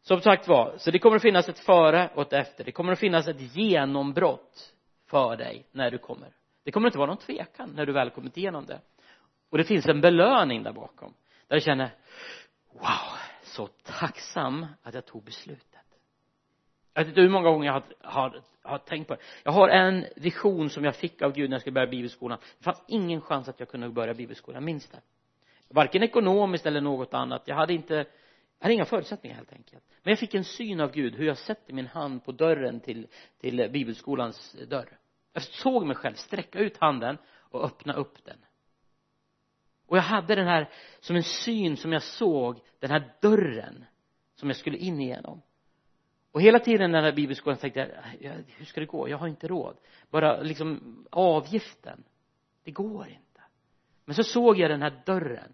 Som sagt var så det kommer att finnas ett före och ett efter. Det kommer att finnas ett genombrott för dig när du kommer. Det kommer inte vara någon tvekan när du väl kommit igenom det. Och det finns en belöning där bakom. Där du känner wow. Så tacksam att jag tog beslutet. Jag vet inte hur många gånger jag har, har, har tänkt på det. Jag har en vision som jag fick av Gud när jag skulle börja bibelskolan. Det fanns ingen chans att jag kunde börja bibelskolan, jag minns det. Varken ekonomiskt eller något annat. Jag hade inte jag hade inga förutsättningar helt enkelt. Men jag fick en syn av Gud hur jag sätter min hand på dörren till till bibelskolans dörr. Jag såg mig själv sträcka ut handen och öppna upp den och jag hade den här som en syn som jag såg den här dörren som jag skulle in igenom. Och hela tiden när den här bibelskolan tänkte jag hur ska det gå? Jag har inte råd. Bara liksom avgiften. Det går inte. Men så såg jag den här dörren.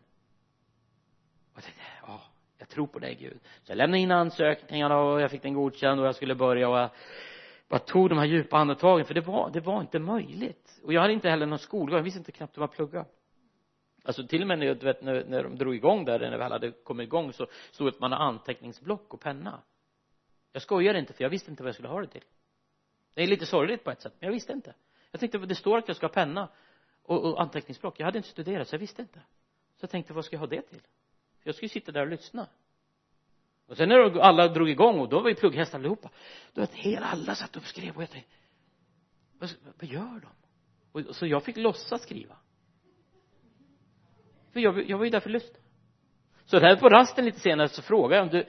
Och jag tänkte ja jag tror på dig Gud. Så jag lämnade in ansökningarna och jag fick den godkänd och jag skulle börja och jag bara tog de här djupa andetagen för det var, det var inte möjligt. Och jag hade inte heller någon skolgång. Jag visste inte knappt hur man pluggade alltså till och med när, du vet, när, när de drog igång där när vi alla hade kommit igång så stod det att man har anteckningsblock och penna. Jag skojar inte för jag visste inte vad jag skulle ha det till. Det är lite sorgligt på ett sätt men jag visste inte. Jag tänkte det står att jag ska ha penna och, och anteckningsblock. Jag hade inte studerat så jag visste inte. Så jag tänkte vad ska jag ha det till? För jag skulle sitta där och lyssna. Och sen när alla drog igång och då var vi plugghästar allihopa då vet hela alla satt och skrev och jag tänkte vad, vad gör de? Och så jag fick låtsas skriva för jag, jag var ju där för lyssna så där på rasten lite senare så frågade jag om du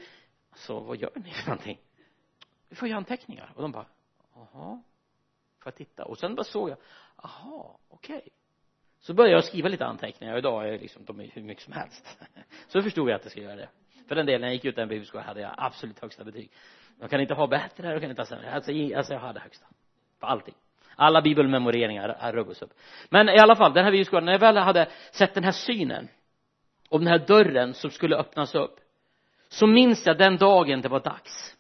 alltså vad gör ni för någonting? Vi får göra anteckningar? Och de bara jaha får jag titta? Och sen bara såg jag jaha okej. Okay. så började jag skriva lite anteckningar. Och idag är liksom de är hur mycket som helst. Så förstod jag att jag skulle göra det. För den delen när jag gick ut den bibelskolan hade jag absolut högsta betyg. Jag kan inte ha bättre jag kan inte ha sämre. Alltså, alltså jag hade högsta på allting alla bibelmemoreringar rubbas upp. Men i alla fall den här bibelskolan när jag väl hade sett den här synen om den här dörren som skulle öppnas upp så minns jag den dagen det var dags.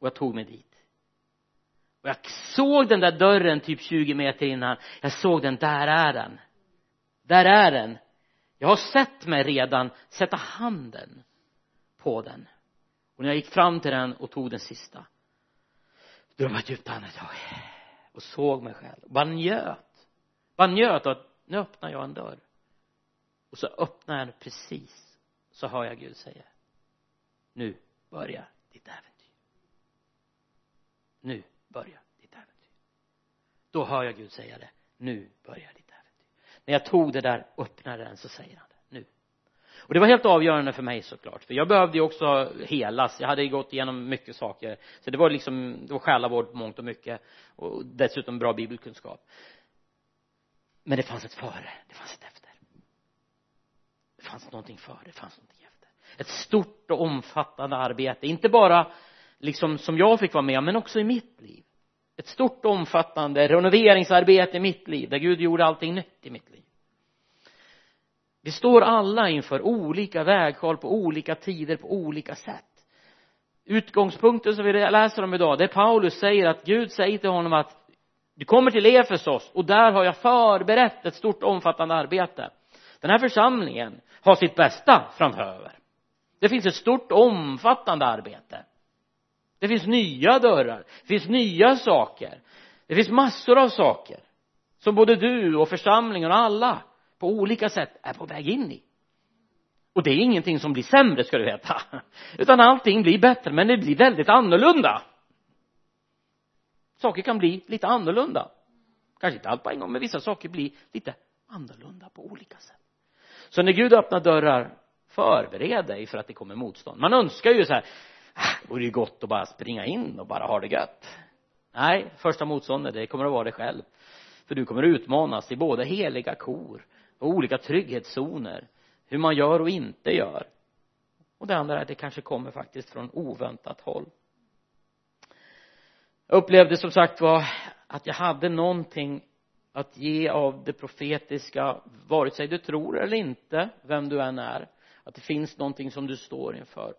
Och jag tog mig dit. Och jag såg den där dörren typ 20 meter innan. Jag såg den, där är den. Där är den. Jag har sett mig redan sätta handen på den. Och när jag gick fram till den och tog den sista drog jag ett djupt andetag och såg mig själv. Bara njöt? Bara njöt? Att nu öppnar jag en dörr. Och så öppnar jag den precis. Så hör jag Gud säga nu börjar ditt äventyr. Nu börjar ditt äventyr. Då hör jag Gud säga det. Nu börjar ditt äventyr. När jag tog det där öppnade den så säger han och det var helt avgörande för mig såklart. För jag behövde ju också helas. Jag hade ju gått igenom mycket saker. Så det var liksom det var själavård mångt och mycket. Och dessutom bra bibelkunskap. Men det fanns ett före. Det fanns ett efter. Det fanns någonting före. Det fanns någonting efter. Ett stort och omfattande arbete. Inte bara liksom som jag fick vara med om men också i mitt liv. Ett stort omfattande renoveringsarbete i mitt liv där Gud gjorde allting nytt i mitt liv vi står alla inför olika vägskäl på olika tider på olika sätt. Utgångspunkten som vi läser om idag det är Paulus säger att Gud säger till honom att du kommer till Efesos och där har jag förberett ett stort omfattande arbete. Den här församlingen har sitt bästa framöver. Det finns ett stort omfattande arbete. Det finns nya dörrar det finns nya saker. Det finns massor av saker som både du och församlingen och alla på olika sätt är på väg in i. Och det är ingenting som blir sämre ska du veta. Utan allting blir bättre men det blir väldigt annorlunda. Saker kan bli lite annorlunda. Kanske inte allt på en gång men vissa saker blir lite annorlunda på olika sätt. Så när Gud öppnar dörrar förbered dig för att det kommer motstånd. Man önskar ju så här ah, det vore ju gott att bara springa in och bara ha det gött. Nej första motståndet det kommer att vara dig själv. För du kommer att utmanas i både heliga kor och olika trygghetszoner hur man gör och inte gör. Och det andra är att det kanske kommer faktiskt från oväntat håll. Jag upplevde som sagt var att jag hade någonting att ge av det profetiska vare sig du tror eller inte vem du än är att det finns någonting som du står inför.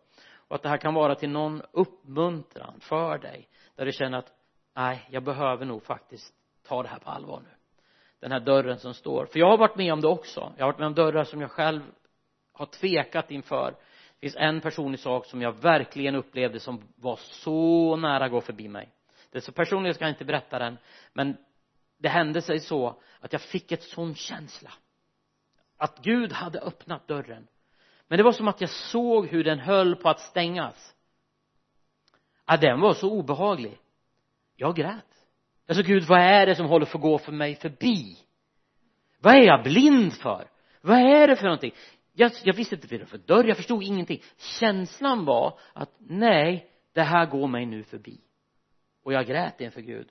Och att det här kan vara till någon uppmuntran för dig där du känner att nej jag behöver nog faktiskt ta det här på allvar nu den här dörren som står. För jag har varit med om det också. Jag har varit med om dörrar som jag själv har tvekat inför. Det finns en personlig sak som jag verkligen upplevde som var så nära att gå förbi mig. Det är så personligt ska jag inte berätta den. Men det hände sig så att jag fick ett sån känsla. Att Gud hade öppnat dörren. Men det var som att jag såg hur den höll på att stängas. Ja, den var så obehaglig. Jag grät jag sa Gud vad är det som håller på att gå för mig förbi? Vad är jag blind för? Vad är det för någonting? Jag, jag visste inte vad det var för dörr jag förstod ingenting. Känslan var att nej det här går mig nu förbi. Och jag grät inför Gud.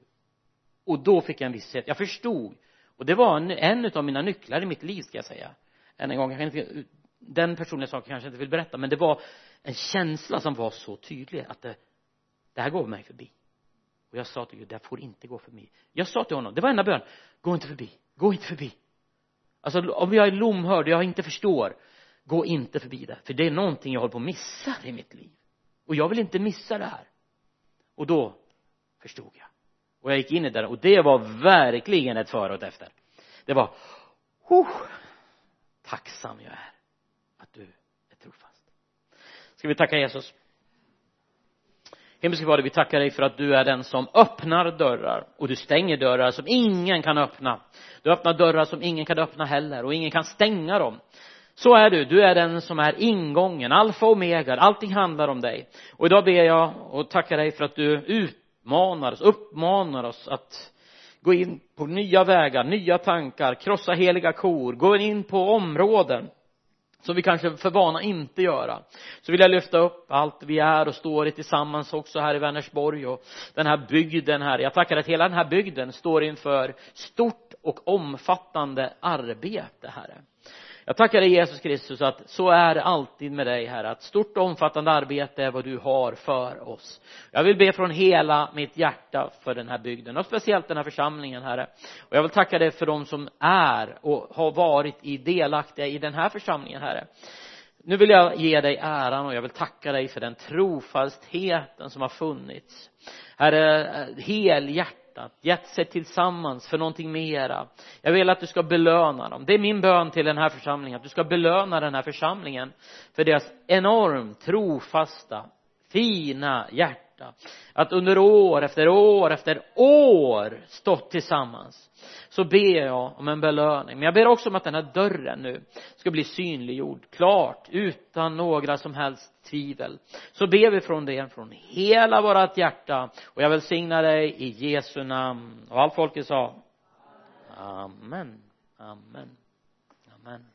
Och då fick jag en visshet jag förstod. Och det var en, en av mina nycklar i mitt liv ska jag säga. Än en gång jag kan inte den personliga saken kanske jag inte vill berätta men det var en känsla som var så tydlig att det, det här går mig förbi och jag sa till Gud, det får inte gå förbi. Jag sa till honom, det var enda bön gå inte förbi, gå inte förbi. Alltså om jag är lomhörd, jag inte förstår gå inte förbi det. För det är någonting jag håller på att missa i mitt liv. Och jag vill inte missa det här. Och då förstod jag. Och jag gick in i det och det var verkligen ett före och ett efter. Det var oh, tacksam jag är att du är trofast. Ska vi tacka Jesus? Himmelske Fader, vi tackar dig för att du är den som öppnar dörrar och du stänger dörrar som ingen kan öppna. Du öppnar dörrar som ingen kan öppna heller och ingen kan stänga dem. Så är du, du är den som är ingången, alfa och omega, allting handlar om dig. Och idag ber jag och tackar dig för att du utmanar oss, uppmanar oss att gå in på nya vägar, nya tankar, krossa heliga kor, gå in på områden som vi kanske för vana inte göra. Så vill jag lyfta upp allt vi är och står i tillsammans också här i Vänersborg och den här bygden här. Jag tackar att hela den här bygden står inför stort och omfattande arbete herre jag tackar dig Jesus Kristus att så är det alltid med dig här att stort och omfattande arbete är vad du har för oss. Jag vill be från hela mitt hjärta för den här bygden och speciellt den här församlingen herre. Och jag vill tacka dig för de som är och har varit i delaktiga i den här församlingen herre. Nu vill jag ge dig äran och jag vill tacka dig för den trofastheten som har funnits. Herre eh, helhjärtat hjärtat, gett sig tillsammans för någonting mera. Jag vill att du ska belöna dem. Det är min bön till den här församlingen, att du ska belöna den här församlingen för deras enormt trofasta, fina hjärta. Att under år efter år efter år stått tillsammans så ber jag om en belöning. Men jag ber också om att den här dörren nu ska bli synliggjord, klart, utan några som helst tvivel. Så ber vi från det, från hela vårt hjärta. Och jag välsignar dig i Jesu namn. Och allt folket sa Amen. Amen. Amen.